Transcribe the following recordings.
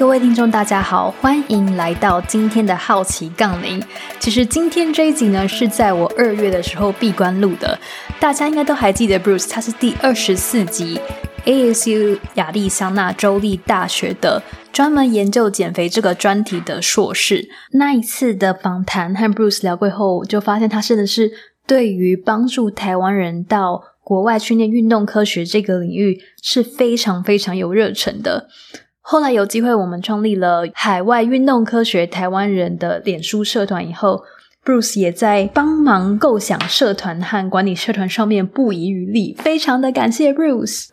各位听众，大家好，欢迎来到今天的好奇杠铃。其实今天这一集呢，是在我二月的时候闭关录的。大家应该都还记得，Bruce 他是第二十四集 ASU 亚利桑那州立大学的专门研究减肥这个专题的硕士。那一次的访谈和 Bruce 聊过后，就发现他真的是对于帮助台湾人到国外训练运动科学这个领域是非常非常有热忱的。后来有机会，我们创立了海外运动科学台湾人的脸书社团以后，Bruce 也在帮忙构想社团和管理社团上面不遗余力，非常的感谢 Bruce。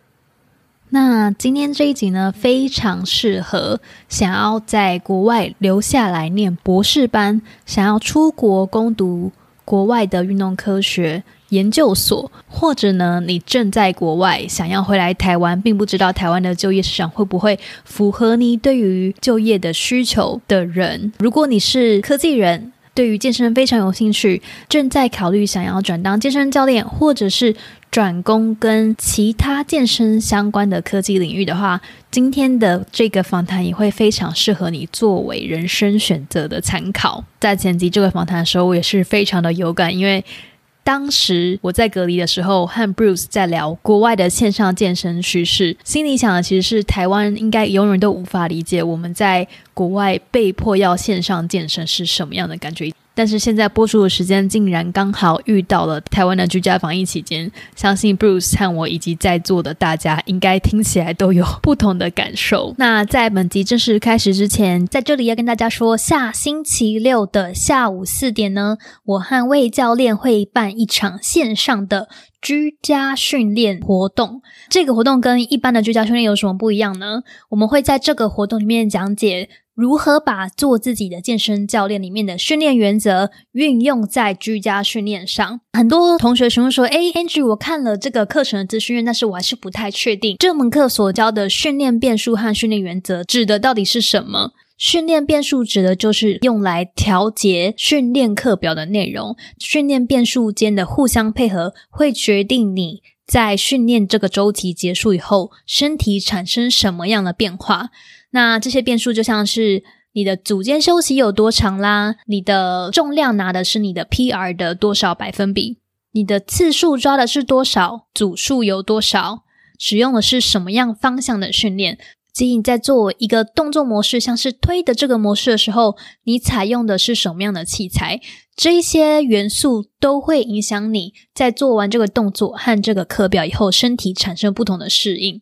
那今天这一集呢，非常适合想要在国外留下来念博士班，想要出国攻读国外的运动科学。研究所，或者呢，你正在国外想要回来台湾，并不知道台湾的就业市场会不会符合你对于就业的需求的人。如果你是科技人，对于健身非常有兴趣，正在考虑想要转当健身教练，或者是转攻跟其他健身相关的科技领域的话，今天的这个访谈也会非常适合你作为人生选择的参考。在剪辑这个访谈的时候，我也是非常的有感，因为。当时我在隔离的时候，和 Bruce 在聊国外的线上健身趋势，心里想的其实是台湾应该永远都无法理解我们在国外被迫要线上健身是什么样的感觉。但是现在播出的时间竟然刚好遇到了台湾的居家防疫期间，相信 Bruce 和我以及在座的大家应该听起来都有不同的感受。那在本集正式开始之前，在这里要跟大家说，下星期六的下午四点呢，我和魏教练会办一场线上的居家训练活动。这个活动跟一般的居家训练有什么不一样呢？我们会在这个活动里面讲解。如何把做自己的健身教练里面的训练原则运用在居家训练上？很多同学询问说：“哎，Angie，我看了这个课程的资讯，但是我还是不太确定这门课所教的训练变数和训练原则指的到底是什么？训练变数指的就是用来调节训练课表的内容，训练变数间的互相配合会决定你在训练这个周期结束以后，身体产生什么样的变化。”那这些变数就像是你的组间休息有多长啦，你的重量拿的是你的 PR 的多少百分比，你的次数抓的是多少，组数有多少，使用的是什么样方向的训练，即你在做一个动作模式，像是推的这个模式的时候，你采用的是什么样的器材，这一些元素都会影响你在做完这个动作和这个课表以后，身体产生不同的适应。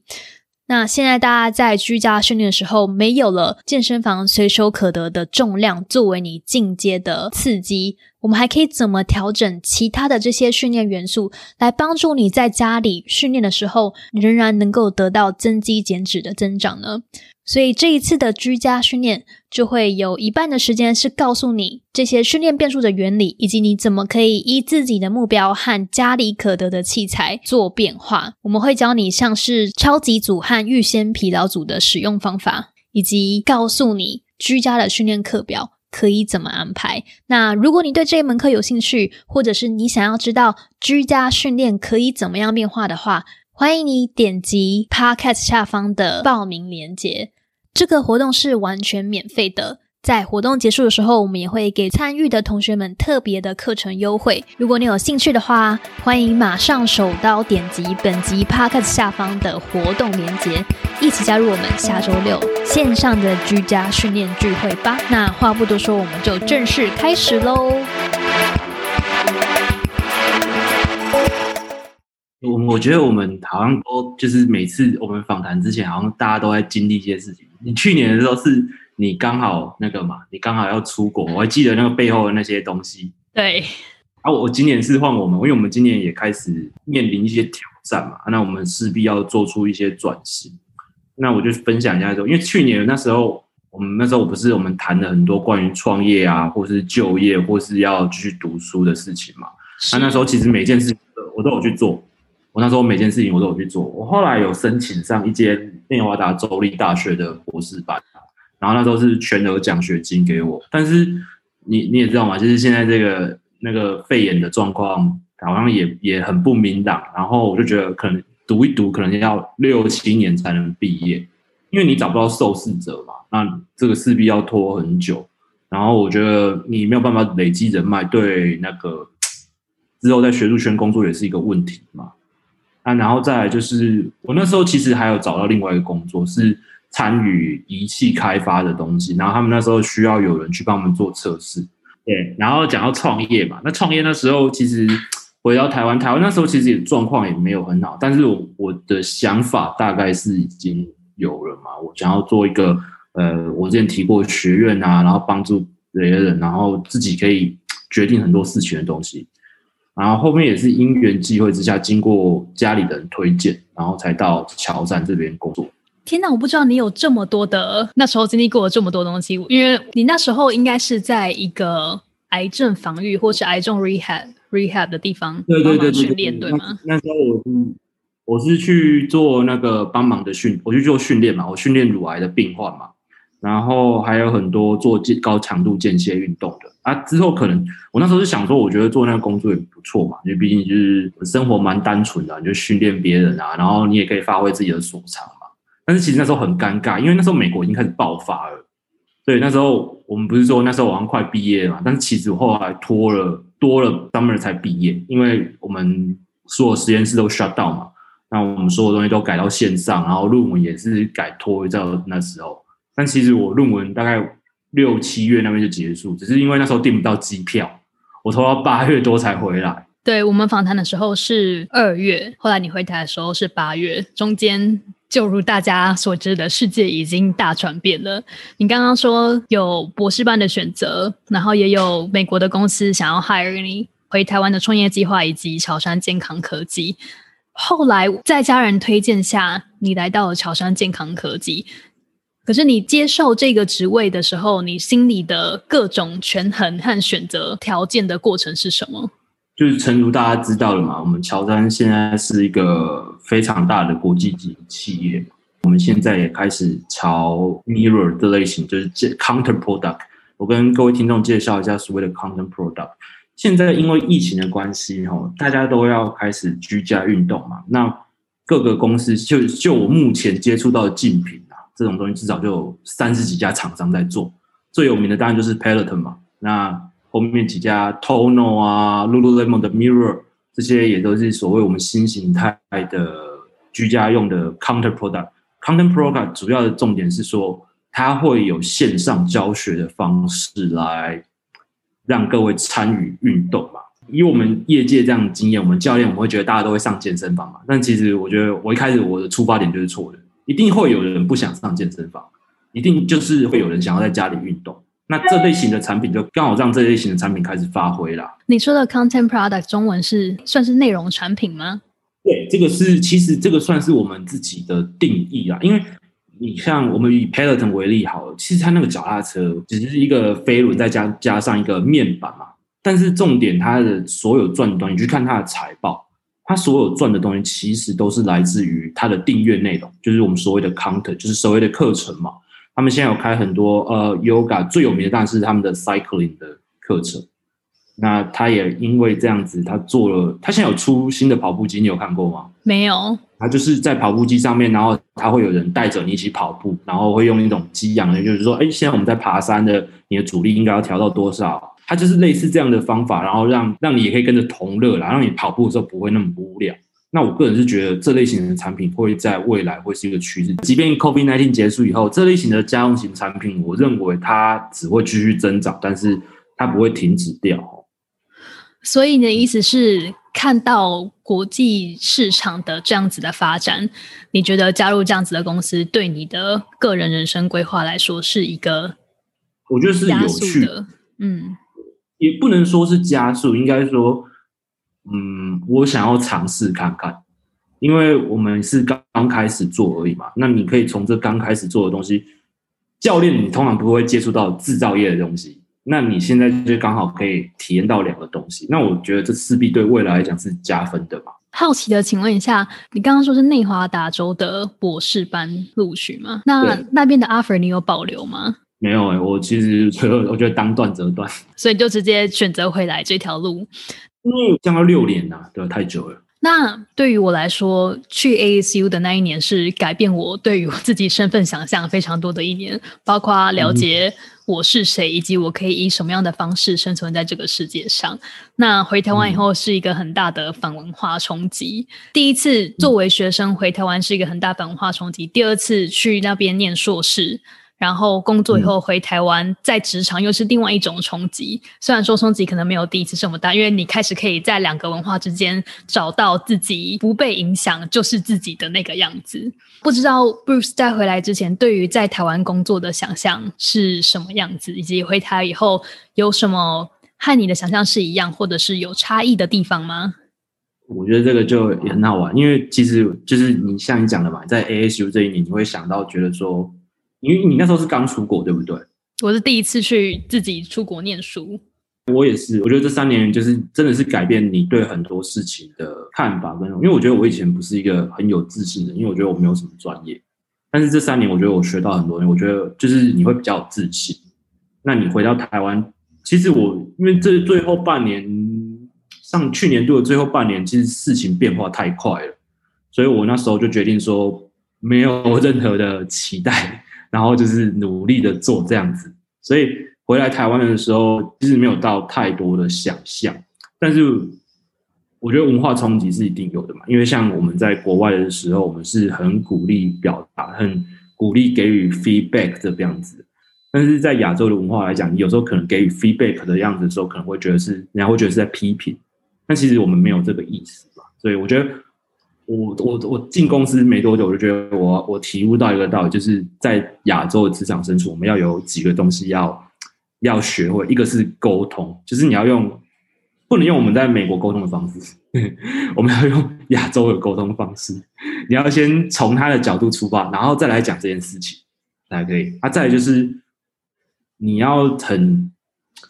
那现在大家在居家训练的时候，没有了健身房随手可得的重量作为你进阶的刺激，我们还可以怎么调整其他的这些训练元素，来帮助你在家里训练的时候，仍然能够得到增肌减脂的增长呢？所以这一次的居家训练就会有一半的时间是告诉你这些训练变数的原理，以及你怎么可以依自己的目标和家里可得的器材做变化。我们会教你像是超级组和预先疲劳组的使用方法，以及告诉你居家的训练课表可以怎么安排。那如果你对这一门课有兴趣，或者是你想要知道居家训练可以怎么样变化的话，欢迎你点击 Podcast 下方的报名链接。这个活动是完全免费的，在活动结束的时候，我们也会给参与的同学们特别的课程优惠。如果你有兴趣的话，欢迎马上手刀点击本集 podcast 下方的活动链接，一起加入我们下周六线上的居家训练聚会吧。那话不多说，我们就正式开始喽。我我觉得我们好像都就是每次我们访谈之前，好像大家都在经历一些事情。你去年的时候是你刚好那个嘛，你刚好要出国，我还记得那个背后的那些东西。对。啊，我今年是换我们，因为我们今年也开始面临一些挑战嘛，那我们势必要做出一些转型。那我就分享一下说，因为去年那时候，我们那时候不是我们谈了很多关于创业啊，或是就业，或是要继续读书的事情嘛。那那时候其实每件事我都有去做。我那时候每件事情我都有去做。我后来有申请上一间内华达州立大学的博士班，然后那时候是全额奖学金给我。但是你你也知道嘛，就是现在这个那个肺炎的状况好像也也很不明朗。然后我就觉得可能读一读可能要六七年才能毕业，因因为你找不到受试者嘛，那这个势必要拖很久。然后我觉得你没有办法累积人脉，对那个 之后在学术圈工作也是一个问题嘛。啊，然后再来就是我那时候其实还有找到另外一个工作，是参与仪器开发的东西。然后他们那时候需要有人去帮我们做测试。对，然后讲到创业嘛，那创业那时候其实回到台湾，台湾那时候其实也状况也没有很好，但是我我的想法大概是已经有了嘛，我想要做一个。呃，我之前提过学院啊，然后帮助别人，然后自己可以决定很多事情的东西，然后后面也是因缘际会之下，经过家里人推荐，然后才到桥站这边工作。天哪，我不知道你有这么多的那时候经历过这么多东西，因为你那时候应该是在一个癌症防御或是癌症 rehab rehab 的地方对对对训练，对吗？那时候我是我是去做那个帮忙的训，我去做训练嘛，我训练乳癌的病患嘛。然后还有很多做健高强度间歇运动的啊，之后可能我那时候是想说，我觉得做那个工作也不错嘛，因为毕竟就是生活蛮单纯的，就训练别人啊，然后你也可以发挥自己的所长嘛。但是其实那时候很尴尬，因为那时候美国已经开始爆发了，所以那时候我们不是说那时候我快毕业了嘛，但是其实我后来拖了多了 summer 才毕业，因为我们所有实验室都 shut down 嘛，那我们所有东西都改到线上，然后论文也是改拖到那时候。但其实我论文大概六七月那边就结束，只是因为那时候订不到机票，我拖到八月多才回来。对我们访谈的时候是二月，后来你回台的时候是八月，中间就如大家所知的世界已经大转变了。你刚刚说有博士班的选择，然后也有美国的公司想要 hire 你回台湾的创业计划，以及潮山健康科技。后来在家人推荐下，你来到了潮山健康科技。可是你接受这个职位的时候，你心里的各种权衡和选择条件的过程是什么？就是诚如大家知道了嘛，我们乔丹现在是一个非常大的国际级企业，我们现在也开始朝 mirror 的类型，就是 counter product。我跟各位听众介绍一下所谓的 counter product。现在因为疫情的关系，哈，大家都要开始居家运动嘛，那各个公司就就我目前接触到的竞品。这种东西至少就有三十几家厂商在做，最有名的当然就是 Peloton 嘛。那后面几家 Tono 啊、Lululemon 的 Mirror 这些也都是所谓我们新形态的居家用的 Counter Product。Counter Product 主要的重点是说，它会有线上教学的方式来让各位参与运动嘛。以我们业界这样的经验，我们教练我们会觉得大家都会上健身房嘛。但其实我觉得我一开始我的出发点就是错的。一定会有人不想上健身房，一定就是会有人想要在家里运动。那这类型的产品就刚好让这类型的产品开始发挥啦。你说的 content product 中文是算是内容产品吗？对，这个是其实这个算是我们自己的定义啊。因为你像我们以 Peloton 为例，好了，其实它那个脚踏车只是一个飞轮再加加上一个面板嘛，但是重点它的所有赚端，你去看它的财报。他所有赚的东西，其实都是来自于他的订阅内容，就是我们所谓的 content，就是所谓的课程嘛。他们现在有开很多呃 yoga，最有名的当然是他们的 cycling 的课程。那他也因为这样子，他做了，他现在有出新的跑步机，你有看过吗？没有。他就是在跑步机上面，然后他会有人带着你一起跑步，然后会用一种激氧的，就是说，哎，现在我们在爬山的，你的阻力应该要调到多少？它就是类似这样的方法，然后让让你也可以跟着同乐啦，让你跑步的时候不会那么无聊。那我个人是觉得这类型的产品会在未来会是一个趋势，即便 COVID-19 结束以后，这类型的家用型产品，我认为它只会继续增长，但是它不会停止掉。所以你的意思是，看到国际市场的这样子的发展，你觉得加入这样子的公司，对你的个人人生规划来说是一个，我觉得是有趣的，嗯。也不能说是加速，应该说，嗯，我想要尝试看看，因为我们是刚刚开始做而已嘛。那你可以从这刚开始做的东西，教练你通常不会接触到制造业的东西，那你现在就刚好可以体验到两个东西。那我觉得这势必对未来来讲是加分的嘛。好奇的，请问一下，你刚刚说是内华达州的博士班录取吗？那那边的 offer 你有保留吗？没有哎，我其实我觉得当断则断，所以就直接选择回来这条路。因为降到六年呐，对，太久了。那对于我来说，去 ASU 的那一年是改变我对于我自己身份想象非常多的一年，包括了解我是谁，以及我可以以什么样的方式生存在这个世界上。那回台湾以后是一个很大的反文化冲击。第一次作为学生回台湾是一个很大反文化冲击，第二次去那边念硕士。然后工作以后回台湾，在职场又是另外一种冲击。虽然说冲击可能没有第一次这么大，因为你开始可以在两个文化之间找到自己不被影响，就是自己的那个样子。不知道 Bruce 在回来之前，对于在台湾工作的想象是什么样子，以及回台以后有什么和你的想象是一样，或者是有差异的地方吗？我觉得这个就也很好玩，因为其实就是你像你讲的嘛，在 ASU 这一年，你会想到觉得说。因为你那时候是刚出国，对不对？我是第一次去自己出国念书。我也是，我觉得这三年就是真的是改变你对很多事情的看法跟。因为我觉得我以前不是一个很有自信的，因为我觉得我没有什么专业。但是这三年，我觉得我学到很多。我觉得就是你会比较有自信。那你回到台湾，其实我因为这最后半年，上去年度的最后半年，其实事情变化太快了，所以我那时候就决定说，没有任何的期待。然后就是努力的做这样子，所以回来台湾的时候，其实没有到太多的想象。但是我觉得文化冲击是一定有的嘛，因为像我们在国外的时候，我们是很鼓励表达，很鼓励给予 feedback 这样子。但是在亚洲的文化来讲，你有时候可能给予 feedback 的样子的时候，可能会觉得是人家会觉得是在批评，但其实我们没有这个意思嘛。所以我觉得。我我我进公司没多久，我就觉得我我体悟到一个道理，就是在亚洲的职场深处，我们要有几个东西要要学会。一个是沟通，就是你要用不能用我们在美国沟通的方式，我们要用亚洲的沟通方式。你要先从他的角度出发，然后再来讲这件事情才可以。啊，再来就是你要很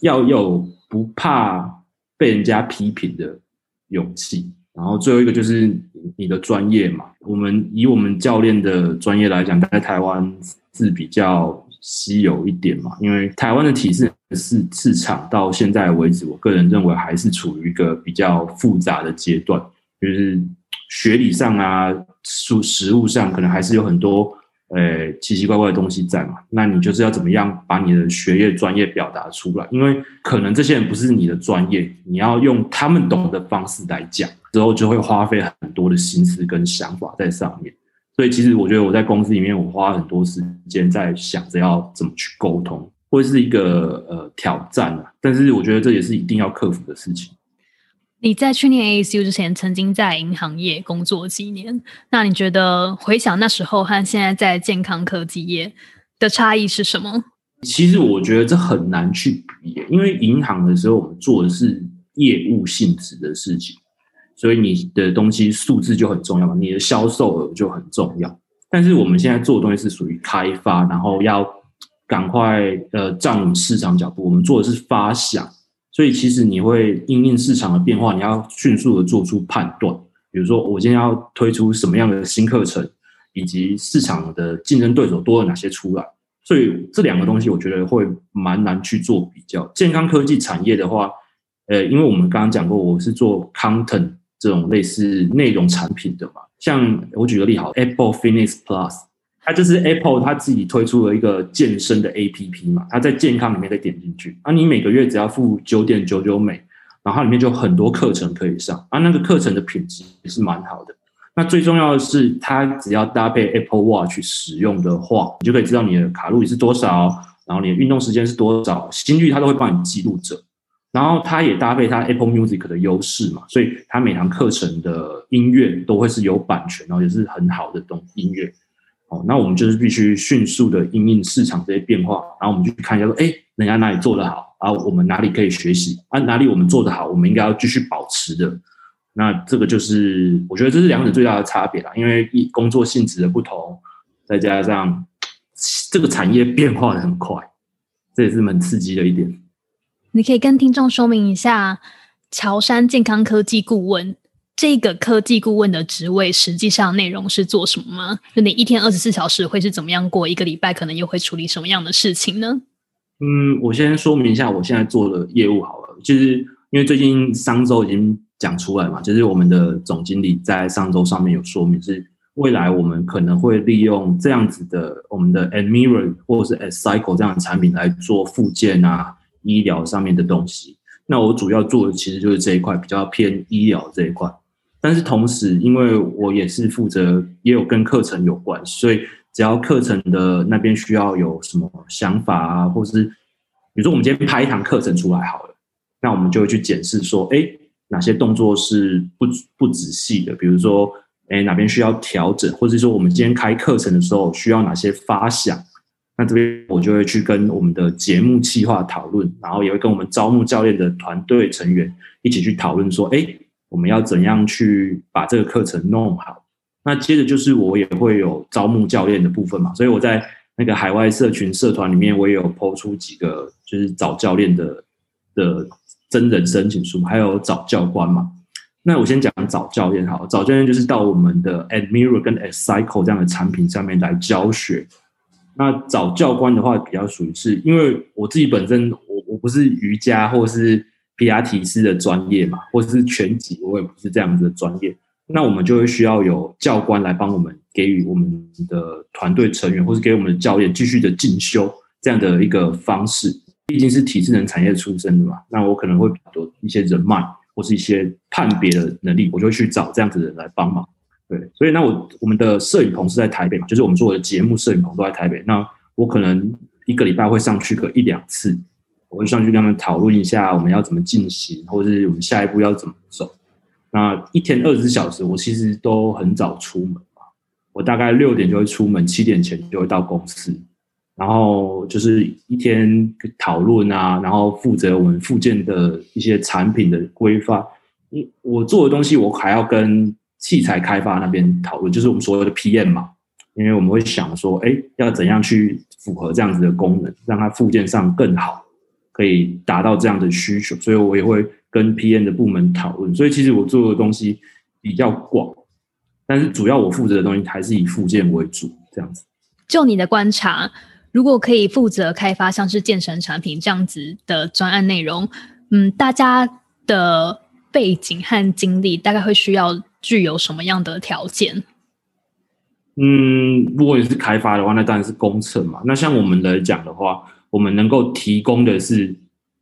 要有不怕被人家批评的勇气。然后最后一个就是你的专业嘛，我们以我们教练的专业来讲，在台湾是比较稀有一点嘛，因为台湾的体制市市场到现在为止，我个人认为还是处于一个比较复杂的阶段，就是学理上啊，实实物上可能还是有很多。呃，奇奇怪怪的东西在嘛？那你就是要怎么样把你的学业专业表达出来？因为可能这些人不是你的专业，你要用他们懂的方式来讲，之后就会花费很多的心思跟想法在上面。所以其实我觉得我在公司里面，我花很多时间在想着要怎么去沟通，会是一个呃挑战啊。但是我觉得这也是一定要克服的事情。你在去年 ASU 之前，曾经在银行业工作几年？那你觉得回想那时候和现在在健康科技业的差异是什么？其实我觉得这很难去比，因为银行的时候我们做的是业务性质的事情，所以你的东西数字就很重要嘛，你的销售额就很重要。但是我们现在做的东西是属于开发，然后要赶快呃站稳市场脚步，我们做的是发想。所以其实你会因应市场的变化，你要迅速的做出判断。比如说，我今天要推出什么样的新课程，以及市场的竞争对手多了哪些出来。所以这两个东西，我觉得会蛮难去做比较。健康科技产业的话，呃，因为我们刚刚讲过，我是做 content 这种类似内容产品的嘛。像我举个例好，Apple Fitness Plus。它就是 Apple 它自己推出了一个健身的 APP 嘛，它在健康里面再点进去，啊，你每个月只要付九点九九美，然后里面就很多课程可以上，啊，那个课程的品质也是蛮好的。那最重要的是，它只要搭配 Apple Watch 使用的话，你就可以知道你的卡路里是多少，然后你的运动时间是多少，心率它都会帮你记录着。然后它也搭配它 Apple Music 的优势嘛，所以它每堂课程的音乐都会是有版权，然后也是很好的东音乐。哦，那我们就是必须迅速的应应市场这些变化，然后我们去看一下说，哎，人家哪里做得好，然后我们哪里可以学习啊？哪里我们做得好，我们应该要继续保持的。那这个就是我觉得这是两者最大的差别啦，因为一工作性质的不同，再加上这个产业变化的很快，这也是蛮刺激的一点。你可以跟听众说明一下，乔山健康科技顾问。这个科技顾问的职位实际上内容是做什么吗？就你一天二十四小时会是怎么样过？一个礼拜可能又会处理什么样的事情呢？嗯，我先说明一下我现在做的业务好了。就是因为最近商周已经讲出来嘛，就是我们的总经理在上周上面有说明，是未来我们可能会利用这样子的我们的 Admiral 或者是 Cycle 这样的产品来做附件啊、医疗上面的东西。那我主要做的其实就是这一块，比较偏医疗这一块。但是同时，因为我也是负责，也有跟课程有关，所以只要课程的那边需要有什么想法啊，或是比如说我们今天拍一堂课程出来好了，那我们就会去检视说，哎。哪些动作是不不仔细的？比如说，哎，哪边需要调整，或者说我们今天开课程的时候需要哪些发想？那这边我就会去跟我们的节目企划讨论，然后也会跟我们招募教练的团队成员一起去讨论，说，哎，我们要怎样去把这个课程弄好？那接着就是我也会有招募教练的部分嘛，所以我在那个海外社群社团里面，我也有抛出几个就是找教练的的。真人申请书，还有找教官嘛？那我先讲找教练好，找教练就是到我们的 Admiral 跟 Cycle 这样的产品上面来教学。那找教官的话，比较属于是因为我自己本身我我不是瑜伽或是皮亚提斯的专业嘛，或者是拳击，我也不是这样子的专业。那我们就会需要有教官来帮我们给予我们的团队成员，或是给我们的教练继续的进修这样的一个方式。毕竟是体制能产业出身的嘛，那我可能会多一些人脉或是一些判别的能力，我就会去找这样子的人来帮忙。对，所以那我我们的摄影棚是在台北嘛，就是我们做的节目摄影棚都在台北。那我可能一个礼拜会上去个一两次，我会上去跟他们讨论一下我们要怎么进行，或者是我们下一步要怎么走。那一天二十小时，我其实都很早出门嘛，我大概六点就会出门，七点前就会到公司。然后就是一天讨论啊，然后负责我们附件的一些产品的规范。我做的东西，我还要跟器材开发那边讨论，就是我们所谓的 PM 嘛。因为我们会想说，哎，要怎样去符合这样子的功能，让它附件上更好，可以达到这样的需求。所以我也会跟 PM 的部门讨论。所以其实我做的东西比较广，但是主要我负责的东西还是以附件为主，这样子。就你的观察。如果可以负责开发像是健身产品这样子的专案内容，嗯，大家的背景和经历大概会需要具有什么样的条件？嗯，如果你是开发的话，那当然是工程嘛。那像我们来讲的话，我们能够提供的是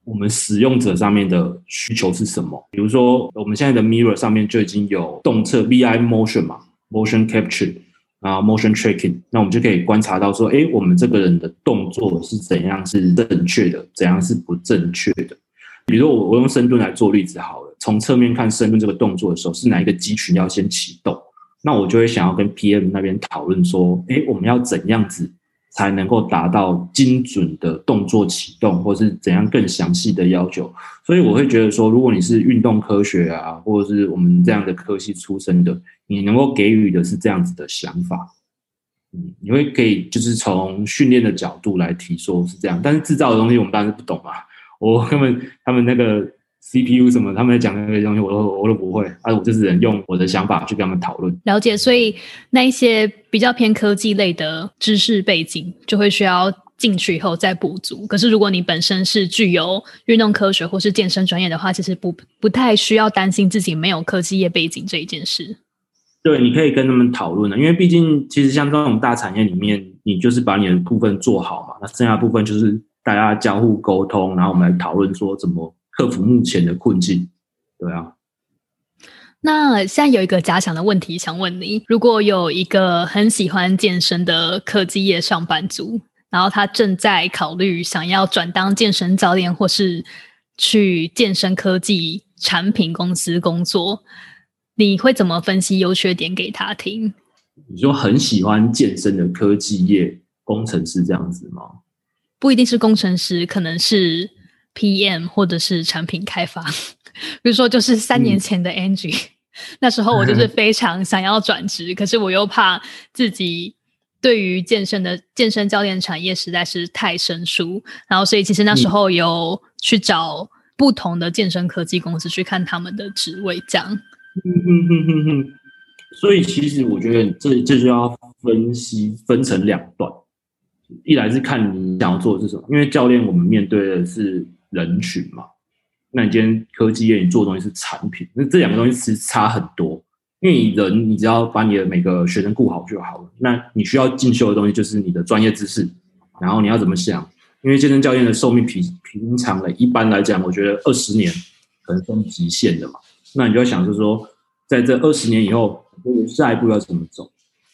我们使用者上面的需求是什么？比如说，我们现在的 Mirror 上面就已经有动测 VI Motion 嘛，Motion Capture。啊，motion tracking，那我们就可以观察到说，哎，我们这个人的动作是怎样是正确的，怎样是不正确的。比如，我我用深蹲来做例子好了，从侧面看深蹲这个动作的时候，是哪一个肌群要先启动？那我就会想要跟 PM 那边讨论说，哎，我们要怎样子？才能够达到精准的动作启动，或是怎样更详细的要求。所以我会觉得说，如果你是运动科学啊，或者是我们这样的科系出身的，你能够给予的是这样子的想法，嗯，你会可以就是从训练的角度来提说是这样。但是制造的东西我们当然是不懂嘛，我根本他们那个。CPU 什么？他们在讲那些东西，我都我都不会。啊，我就是用我的想法去跟他们讨论。了解，所以那一些比较偏科技类的知识背景，就会需要进去以后再补足。可是，如果你本身是具有运动科学或是健身专业的话，其实不不太需要担心自己没有科技业背景这一件事。对，你可以跟他们讨论的，因为毕竟其实像这种大产业里面，你就是把你的部分做好嘛，那剩下部分就是大家交互沟通，然后我们来讨论说怎么。克服目前的困境，对啊。那现在有一个假想的问题想问你：如果有一个很喜欢健身的科技业上班族，然后他正在考虑想要转当健身教练，或是去健身科技产品公司工作，你会怎么分析优缺点给他听？你说很喜欢健身的科技业工程师这样子吗？不一定是工程师，可能是。PM 或者是产品开发，比如说就是三年前的 Angie，那时候我就是 非常想要转职，可是我又怕自己对于健身的健身教练产业实在是太生疏，然后所以其实那时候有去找不同的健身科技公司去看他们的职位，这样。嗯嗯嗯嗯嗯。所以其实我觉得这这就要分析分成两段，一来是看你想要做的是什么，因为教练我们面对的是。人群嘛，那你今天科技业你做的东西是产品，那这两个东西其实差很多。因为你人，你只要把你的每个学生顾好就好了。那你需要进修的东西就是你的专业知识，然后你要怎么想？因为健身教练的寿命平平常的，一般来讲，我觉得二十年可能算极限的嘛。那你就要想，就是说，在这二十年以后，下一步要怎么走？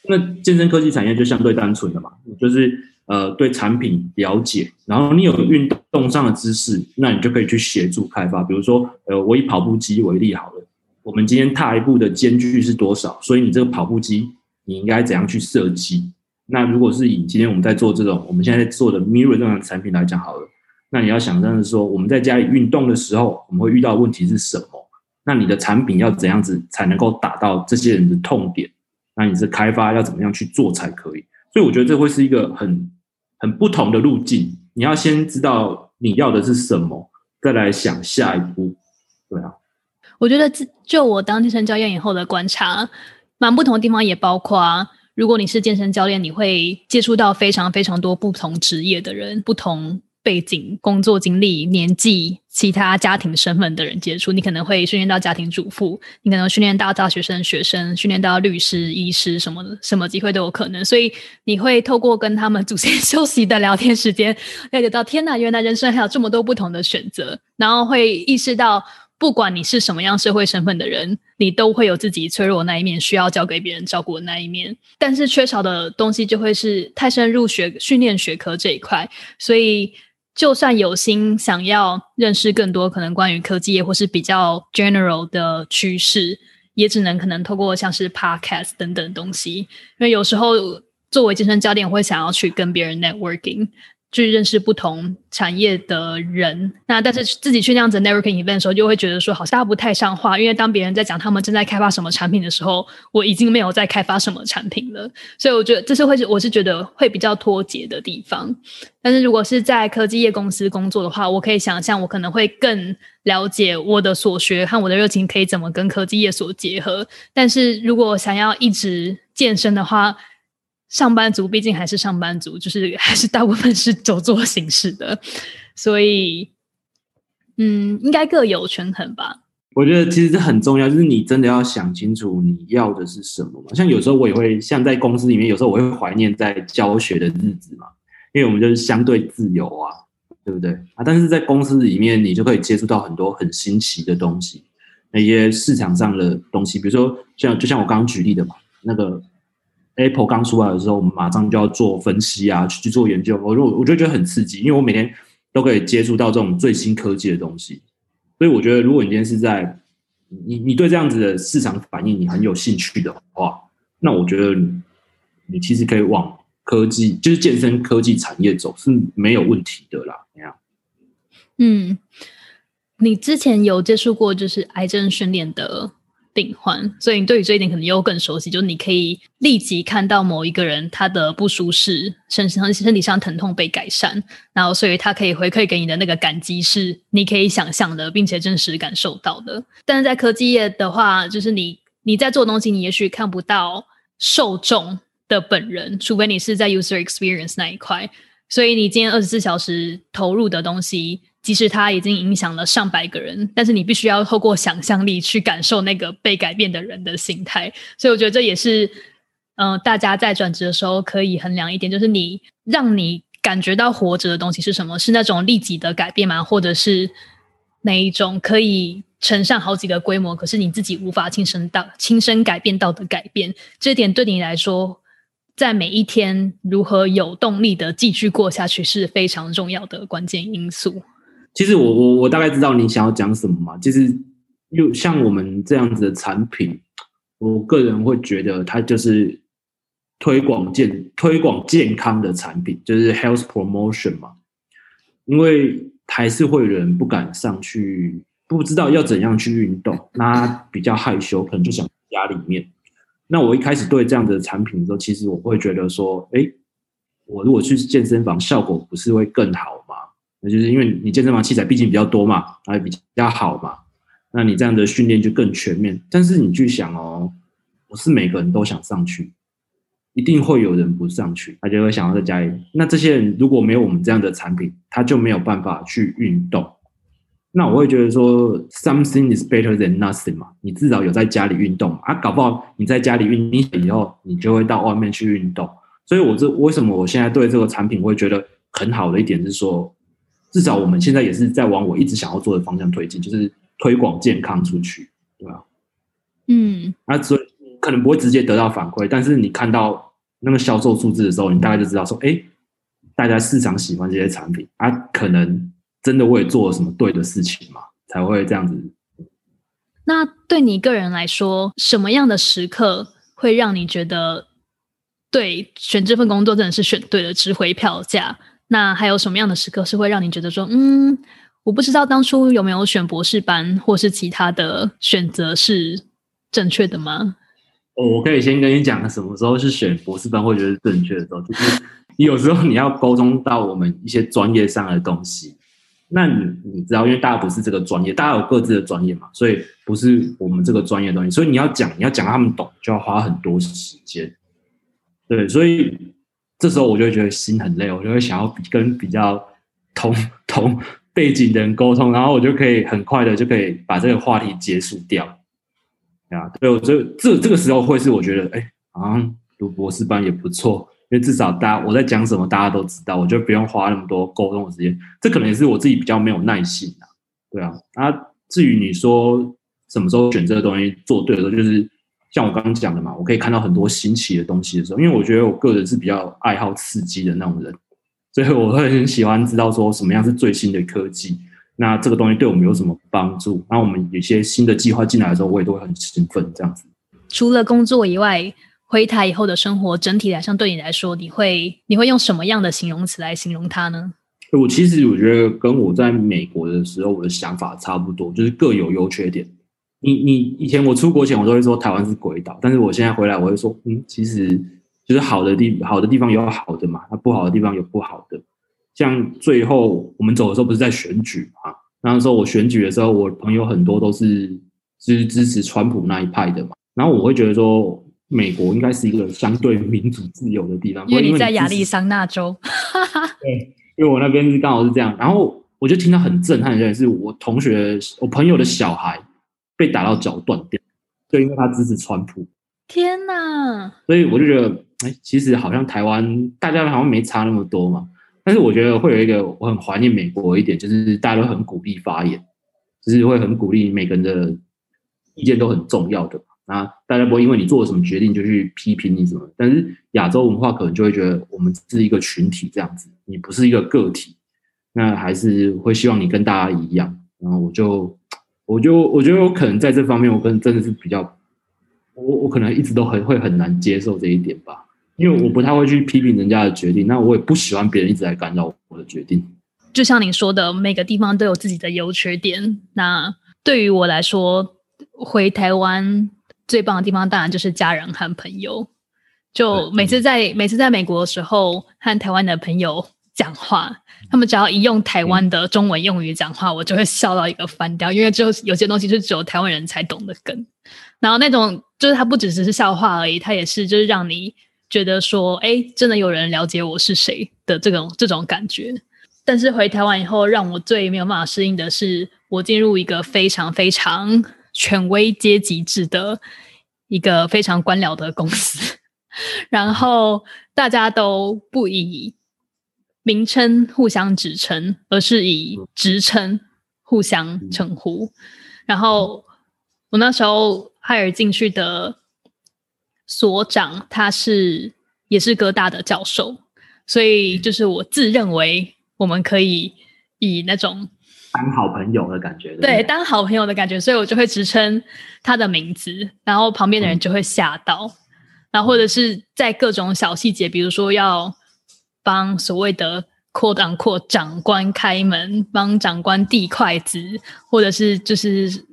那健身科技产业就相对单纯的嘛，就是呃对产品了解，然后你有运动上的知识，那你就可以去协助开发。比如说，呃，我以跑步机为例好了。我们今天踏一步的间距是多少？所以你这个跑步机你应该怎样去设计？那如果是以今天我们在做这种我们现在在做的 Mirror 这样的产品来讲好了，那你要想象的是说，我们在家里运动的时候，我们会遇到问题是什么？那你的产品要怎样子才能够打到这些人的痛点？那你是开发要怎么样去做才可以？所以我觉得这会是一个很很不同的路径。你要先知道你要的是什么，再来想下一步。对啊。我觉得，就我当健身教练以后的观察，蛮不同的地方也包括，如果你是健身教练，你会接触到非常非常多不同职业的人、不同背景、工作经历、年纪、其他家庭身份的人接触。你可能会训练到家庭主妇，你可能训练到大学生、学生，训练到律师、医师，什么的，什么机会都有可能。所以你会透过跟他们祖先休息的聊天时间，了解到天哪，原来人生还有这么多不同的选择，然后会意识到。不管你是什么样社会身份的人，你都会有自己脆弱的那一面，需要交给别人照顾的那一面。但是缺少的东西就会是太深入学训练学科这一块。所以，就算有心想要认识更多可能关于科技业或是比较 general 的趋势，也只能可能透过像是 podcast 等等东西。因为有时候作为健身教练，会想要去跟别人 networking。去认识不同产业的人，那但是自己去那样子 networking event 的时候，就会觉得说好像不太像话，因为当别人在讲他们正在开发什么产品的时候，我已经没有在开发什么产品了，所以我觉得这是会是我是觉得会比较脱节的地方。但是如果是在科技业公司工作的话，我可以想象我可能会更了解我的所学和我的热情可以怎么跟科技业所结合。但是如果想要一直健身的话，上班族毕竟还是上班族，就是还是大部分是走做形式的，所以，嗯，应该各有权衡吧。我觉得其实这很重要，就是你真的要想清楚你要的是什么嘛。像有时候我也会，像在公司里面，有时候我会怀念在教学的日子嘛，因为我们就是相对自由啊，对不对啊？但是在公司里面，你就可以接触到很多很新奇的东西，那些市场上的东西，比如说像就像我刚刚举例的嘛，那个。Apple 刚出来的时候，我们马上就要做分析啊，去去做研究。我就我就觉得很刺激，因为我每天都可以接触到这种最新科技的东西。所以我觉得，如果你今天是在你你对这样子的市场反应你很有兴趣的话，那我觉得你你其实可以往科技，就是健身科技产业走是没有问题的啦。怎样？嗯，你之前有接触过就是癌症训练的？病患，所以你对于这一点可能又更熟悉。就是你可以立即看到某一个人他的不舒适，身上身体上疼痛被改善，然后所以他可以回馈给你的那个感激是你可以想象的，并且真实感受到的。但是在科技业的话，就是你你在做东西，你也许看不到受众的本人，除非你是在 user experience 那一块。所以你今天二十四小时投入的东西。即使它已经影响了上百个人，但是你必须要透过想象力去感受那个被改变的人的心态。所以我觉得这也是，嗯，大家在转职的时候可以衡量一点，就是你让你感觉到活着的东西是什么？是那种立即的改变吗？或者是哪一种可以乘上好几个规模，可是你自己无法亲身到亲身改变到的改变？这点对你来说，在每一天如何有动力的继续过下去是非常重要的关键因素。其实我我我大概知道你想要讲什么嘛。其实，又像我们这样子的产品，我个人会觉得它就是推广健推广健康的产品，就是 health promotion 嘛。因为还是会有人不敢上去，不知道要怎样去运动，那比较害羞，可能就想家里面。那我一开始对这样的产品的时候，其实我会觉得说，哎，我如果去健身房，效果不是会更好吗？那就是因为你健身房器材毕竟比较多嘛，还比较好嘛，那你这样的训练就更全面。但是你去想哦，不是每个人都想上去，一定会有人不上去，他就会想要在家里。那这些人如果没有我们这样的产品，他就没有办法去运动。那我会觉得说，something is better than nothing 嘛，你至少有在家里运动啊，搞不好你在家里运动以后，你就会到外面去运动。所以，我这为什么我现在对这个产品会觉得很好的一点是说，至少我们现在也是在往我一直想要做的方向推进，就是推广健康出去，对吧？嗯，那所以可能不会直接得到反馈，但是你看到那个销售数字的时候，你大概就知道说，哎，大家市场喜欢这些产品，啊，可能真的我也做了什么对的事情嘛，才会这样子。那对你个人来说，什么样的时刻会让你觉得？对，选这份工作真的是选对了，值回票价。那还有什么样的时刻是会让你觉得说，嗯，我不知道当初有没有选博士班，或是其他的选择是正确的吗？我可以先跟你讲，什么时候是选博士班会觉得正确的时候，就是有时候你要沟通到我们一些专业上的东西。那你你知道，因为大家不是这个专业，大家有各自的专业嘛，所以不是我们这个专业的东西，所以你要讲，你要讲他们懂，就要花很多时间。对，所以这时候我就会觉得心很累，我就会想要跟比较同同背景的人沟通，然后我就可以很快的就可以把这个话题结束掉。啊，对我这这这个时候会是我觉得，哎，好像读博士班也不错，因为至少大家我在讲什么大家都知道，我就不用花那么多沟通的时间。这可能也是我自己比较没有耐心啊。对啊，啊，至于你说什么时候选这个东西做对的时候，就是。像我刚刚讲的嘛，我可以看到很多新奇的东西的时候，因为我觉得我个人是比较爱好刺激的那种人，所以我会很喜欢知道说什么样是最新的科技，那这个东西对我们有什么帮助？那我们有些新的计划进来的时候，我也都会很兴奋。这样子，除了工作以外，回台以后的生活整体来上，对你来说，你会你会用什么样的形容词来形容它呢？我其实我觉得跟我在美国的时候我的想法差不多，就是各有优缺点。你你以前我出国前我都会说台湾是鬼岛，但是我现在回来我会说，嗯，其实就是好的地好的地方有好的嘛，那不好的地方有不好的。像最后我们走的时候不是在选举嘛？那时候我选举的时候，我朋友很多都是支支持川普那一派的嘛。然后我会觉得说，美国应该是一个相对民主自由的地方，因为你在亚利桑那州。对，因为我那边是刚好是这样。然后我就听到很震撼的件是我同学我朋友的小孩。被打到脚断掉，就因为他支持川普。天哪！所以我就觉得，哎，其实好像台湾大家好像没差那么多嘛。但是我觉得会有一个我很怀念美国一点，就是大家都很鼓励发言，就是会很鼓励每个人的意见都很重要的。那大家不会因为你做了什么决定就去批评你什么。但是亚洲文化可能就会觉得我们是一个群体这样子，你不是一个个体，那还是会希望你跟大家一样。然后我就。我就我觉得我可能在这方面，我可能真的是比较，我我可能一直都很会很难接受这一点吧，因为我不太会去批评人家的决定，那我也不喜欢别人一直在干扰我的决定。就像你说的，每个地方都有自己的优缺点。那对于我来说，回台湾最棒的地方当然就是家人和朋友。就每次在每次在美国的时候，和台湾的朋友讲话。他们只要一用台湾的中文用语讲话，我就会笑到一个翻掉，因为就有些东西是只有台湾人才懂的梗。然后那种就是它不只是是笑话而已，它也是就是让你觉得说，哎，真的有人了解我是谁的这种这种感觉。但是回台湾以后，让我最没有办法适应的是，我进入一个非常非常权威阶级制的一个非常官僚的公司，然后大家都不以。名称互相指称，而是以职称互相称呼。然后我那时候海尔进去的所长，他是也是哥大的教授，所以就是我自认为我们可以以那种当好朋友的感觉，对，当好朋友的感觉，所以我就会直称他的名字，然后旁边的人就会吓到，然后或者是在各种小细节，比如说要。帮所谓的扩档扩长官开门，帮长官递筷子，或者是就是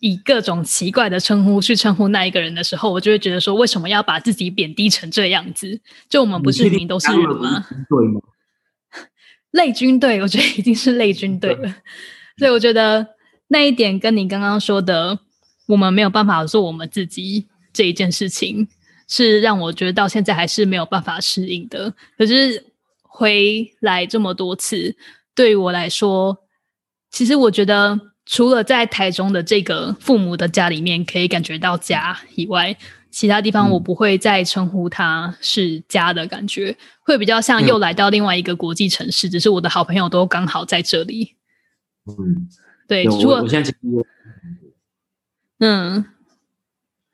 以各种奇怪的称呼去称呼那一个人的时候，我就会觉得说，为什么要把自己贬低成这样子？就我们不是明明都是人吗？对吗？类军队，我觉得已经是类军队了。所以我觉得那一点跟你刚刚说的，我们没有办法做我们自己这一件事情。是让我觉得到现在还是没有办法适应的。可是回来这么多次，对于我来说，其实我觉得，除了在台中的这个父母的家里面可以感觉到家以外，其他地方我不会再称呼它是家的感觉，会比较像又来到另外一个国际城市，只是我的好朋友都刚好在这里。嗯，对，如果我我现在嗯，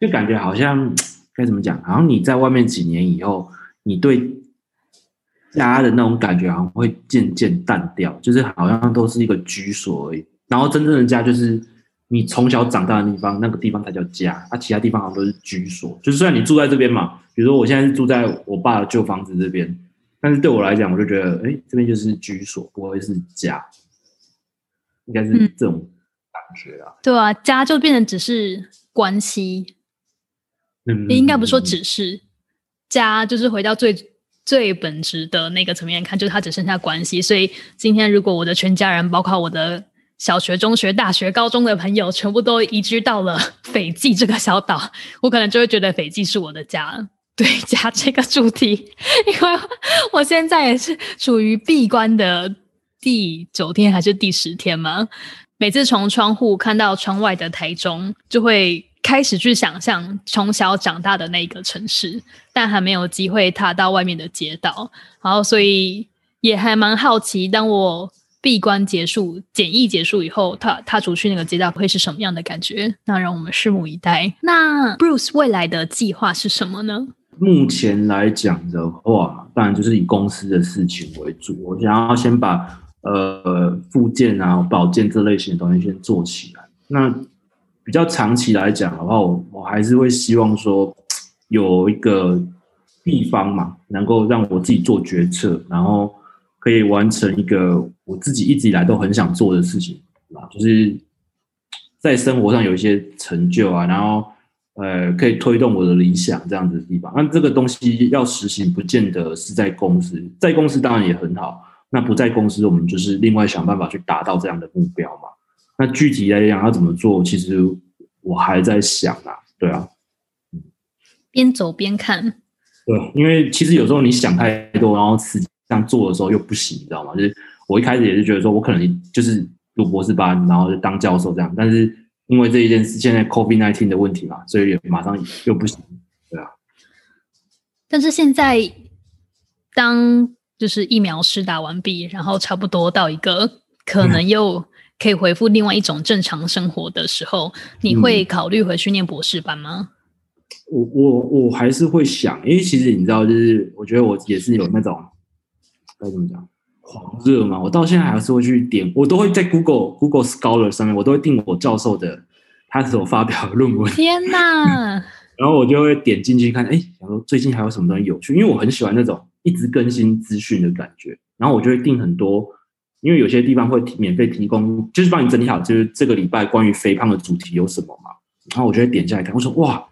就感觉好像该怎么讲，好像你在外面几年以后，你对家的那种感觉好像会渐渐淡掉，就是好像都是一个居所而已。然后真正的家就是你从小长大的地方，那个地方才叫家，啊，其他地方好像都是居所。就是虽然你住在这边嘛，比如说我现在是住在我爸的旧房子这边，但是对我来讲，我就觉得，哎，这边就是居所，不会是家，应该是嗯这种感觉啊。对啊，家就变成只是关系，嗯，应该不说只是家，就是回到最最本质的那个层面看，就是它只剩下关系。所以今天如果我的全家人，包括我的小学、中学、大学、高中的朋友，全部都移居到了 斐济这个小岛，我可能就会觉得斐济是我的家。对家这个主题，因为我现在也是处于闭关的第九天还是第十天嘛，每次从窗户看到窗外的台中，就会开始去想象从小长大的那个城市，但还没有机会踏到外面的街道，然后所以也还蛮好奇，当我闭关结束、检疫结束以后，踏踏出去那个街道会是什么样的感觉？那让我们拭目以待。那 Bruce 未来的计划是什么呢？目前来讲的话，当然就是以公司的事情为主。我想要先把呃附件啊、保健这类型的东西先做起来。那比较长期来讲的话，我我还是会希望说有一个地方嘛，能够让我自己做决策，然后可以完成一个我自己一直以来都很想做的事情啊，就是在生活上有一些成就啊，然后。呃，可以推动我的理想这样子的地方。那这个东西要实行，不见得是在公司，在公司当然也很好。那不在公司，我们就是另外想办法去达到这样的目标嘛。那具体来讲要怎么做，其实我还在想啊。对啊，边走边看。对，因为其实有时候你想太多，然后实际上做的时候又不行，你知道吗？就是我一开始也是觉得说，我可能就是读博士班，然后就当教授这样，但是。因为这一件事，现在 COVID nineteen 的问题嘛，所以也马上又不行，对啊。但是现在，当就是疫苗施打完毕，然后差不多到一个可能又可以回复另外一种正常生活的时候，你会考虑回去念博士班吗？我我我还是会想，因为其实你知道，就是我觉得我也是有那种该怎么讲。狂热嘛，我到现在还是会去点，我都会在 Google Google Scholar 上面，我都会订我教授的他所发表的论文。天 哪！然后我就会点进去看，哎，想说最近还有什么东西有趣，因为我很喜欢那种一直更新资讯的感觉。然后我就会订很多，因为有些地方会免费提供，就是帮你整理好，就是这个礼拜关于肥胖的主题有什么嘛。然后我就会点下来看，我说哇，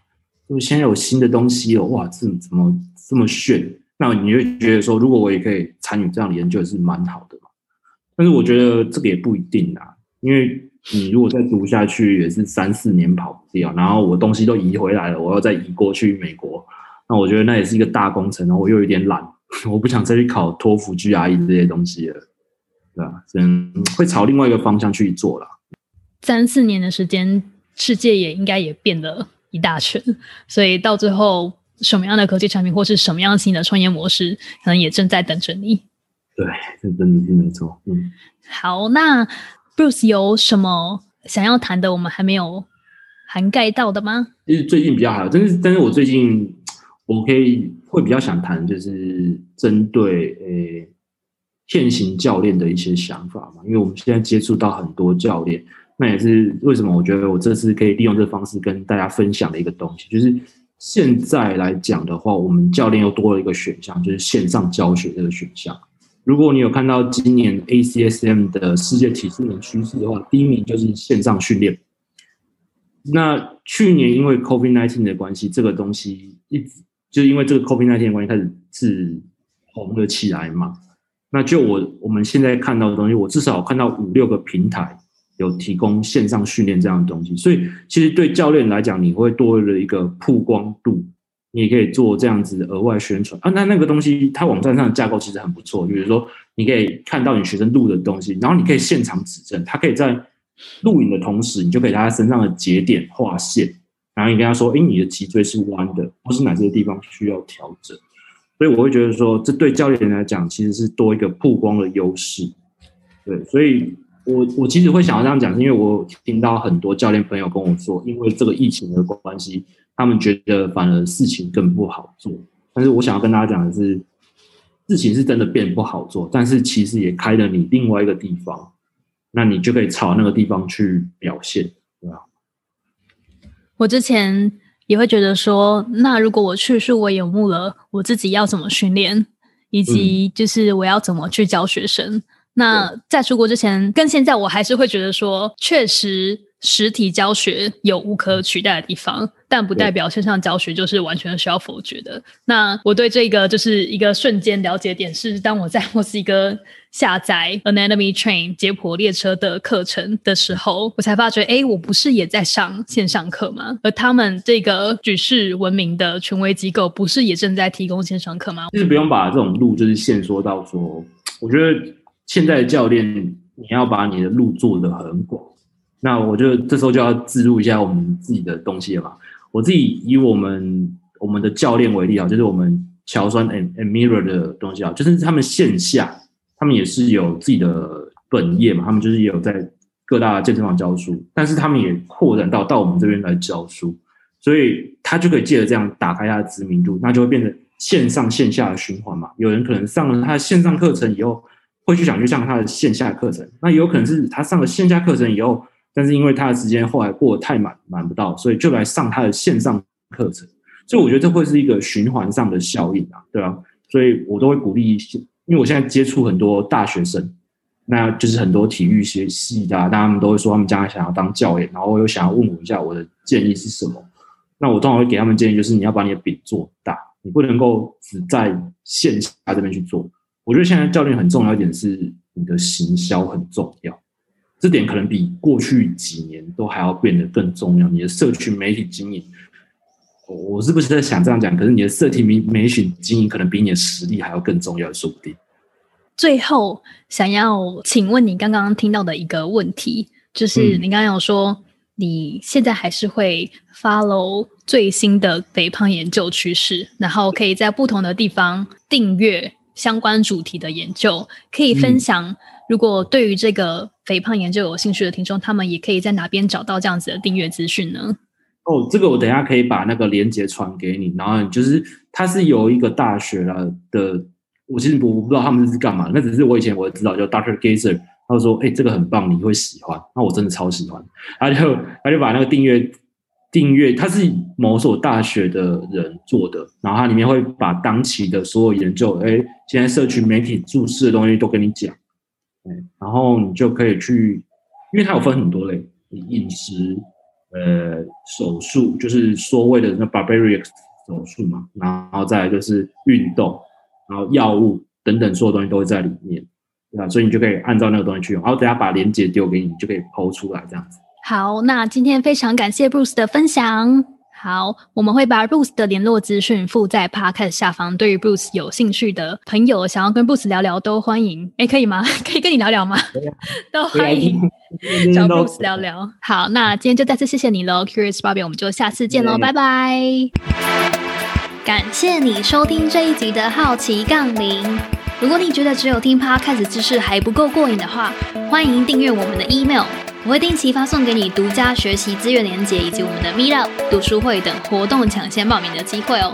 我现在有新的东西了，哇，这怎么这么炫？那你就觉得说，如果我也可以参与这样的研究，也是蛮好的嘛。但是我觉得这个也不一定啊，因为你如果再读下去，也是三四年跑不掉。然后我东西都移回来了，我要再移过去美国，那我觉得那也是一个大工程。然后我又有点懒，我不想再去考托福、GRE 这些东西了，对吧？嗯，会朝另外一个方向去做了。三四年的时间，世界也应该也变了一大圈，所以到最后。什么样的科技产品，或是什么样新的创业模式，可能也正在等着你。对，这真的是没错。嗯，好，那 Bruce 有什么想要谈的，我们还没有涵盖到的吗？其实最近比较好，但是但是我最近我可以会比较想谈，就是针对诶现行教练的一些想法嘛，因为我们现在接触到很多教练，那也是为什么我觉得我这次可以利用这个方式跟大家分享的一个东西，就是。现在来讲的话，我们教练又多了一个选项，就是线上教学这个选项。如果你有看到今年 ACSM 的世界体适能趋势的话，第一名就是线上训练。那去年因为 COVID-19 的关系，这个东西一直就因为这个 COVID-19 的关系开始是红了起来嘛。那就我我们现在看到的东西，我至少看到五六个平台。有提供线上训练这样的东西，所以其实对教练来讲，你会多了一个曝光度，你也可以做这样子额外宣传啊。那那个东西，它网站上的架构其实很不错，比如说你可以看到你学生录的东西，然后你可以现场指正，他可以在录影的同时，你就给他身上的节点画线，然后你跟他说，哎，你的脊椎是弯的，或是哪些地方需要调整。所以我会觉得说，这对教练来讲，其实是多一个曝光的优势。对，所以我我其实会想要这样讲，是因为我听到很多教练朋友跟我说，因为这个疫情的关系。他们觉得反而事情更不好做，但是我想要跟大家讲的是，事情是真的变不好做，但是其实也开了你另外一个地方，那你就可以朝那个地方去表现，对吧？我之前也会觉得说，那如果我去数位游牧了，我自己要怎么训练，以及就是我要怎么去教学生？那在出国之前跟现在，我还是会觉得说，确实。实体教学有无可取代的地方，但不代表线上教学就是完全需要否决的。那我对这个就是一个瞬间了解点是，当我在墨西哥下载 Anatomy Train 解剖列车的课程的时候，我才发觉，哎，我不是也在上线上课吗？而他们这个举世闻名的权威机构，不是也正在提供线上课吗？就是不用把这种路就是限缩到说，我觉得现在的教练，你要把你的路做得很广。那我就这时候就要自入一下我们自己的东西了嘛。我自己以我们我们的教练为例啊，就是我们乔酸 and and mirror 的东西啊，就是他们线下他们也是有自己的本业嘛，他们就是也有在各大健身房教书，但是他们也扩展到到我们这边来教书，所以他就可以借着这样打开他的知名度，那就会变成线上线下的循环嘛。有人可能上了他的线上课程以后，会去想去上他的线下课程，那有可能是他上了线下课程以后。但是因为他的时间后来过得太满，满不到，所以就来上他的线上课程。所以我觉得这会是一个循环上的效应啊，对吧？所以我都会鼓励，因为我现在接触很多大学生，那就是很多体育学系的，他们都会说他们将来想要当教练，然后又想要问我一下我的建议是什么。那我通常会给他们建议，就是你要把你的饼做大，你不能够只在线下这边去做。我觉得现在教练很重要一点是你的行销很重要。这点可能比过去几年都还要变得更重要。你的社群媒体经营，我是不是在想这样讲？可是你的社群媒媒体经营可能比你的实力还要更重要，说不定。最后，想要请问你刚刚听到的一个问题，就是你刚刚有说你现在还是会 follow 最新的肥胖研究趋势，然后可以在不同的地方订阅相关主题的研究，可以分享。如果对于这个肥胖研究有兴趣的听众，他们也可以在哪边找到这样子的订阅资讯呢？哦，这个我等下可以把那个链接传给你。然后就是它是有一个大学的的，我其实我不知道他们是干嘛，那只是我以前我知道叫 Doctor Gazer，他说：“哎，这个很棒，你会喜欢。”那我真的超喜欢。他就他就把那个订阅订阅，他是某所大学的人做的，然后他里面会把当期的所有研究，哎，现在社群媒体注释的东西都跟你讲。嗯，然后你就可以去，因为它有分很多类，饮食、呃，手术，就是所谓的那 barbaric 手术嘛，然后再来就是运动，然后药物等等，所有东西都会在里面，对吧？所以你就可以按照那个东西去用，然后等下把链接丢给你，就可以剖出来这样子。好，那今天非常感谢 Bruce 的分享。好，我们会把 Bruce 的联络资讯附在 Podcast 下方。对于 Bruce 有兴趣的朋友，想要跟 Bruce 聊聊，都欢迎。哎，可以吗？可以跟你聊聊吗？都欢迎找 Bruce 聊聊。好，那今天就再次谢谢你喽，Curious Bobby，我们就下次见喽，拜拜。感谢你收听这一集的好奇杠铃。如果你觉得只有听 Podcast 知识还不够过瘾的话，欢迎订阅我们的 email。我会定期发送给你独家学习资源连接，以及我们的 Meetup 读书会等活动抢先报名的机会哦。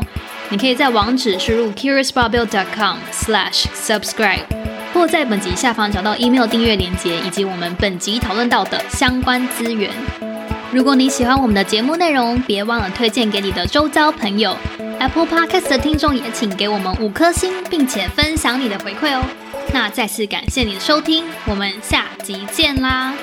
你可以在网址输入 curiousbarbell.com/slash/subscribe，或在本集下方找到 email 订阅连接，以及我们本集讨论到的相关资源。如果你喜欢我们的节目内容，别忘了推荐给你的周遭朋友。Apple Podcast 的听众也请给我们五颗星，并且分享你的回馈哦。那再次感谢你的收听，我们下集见啦。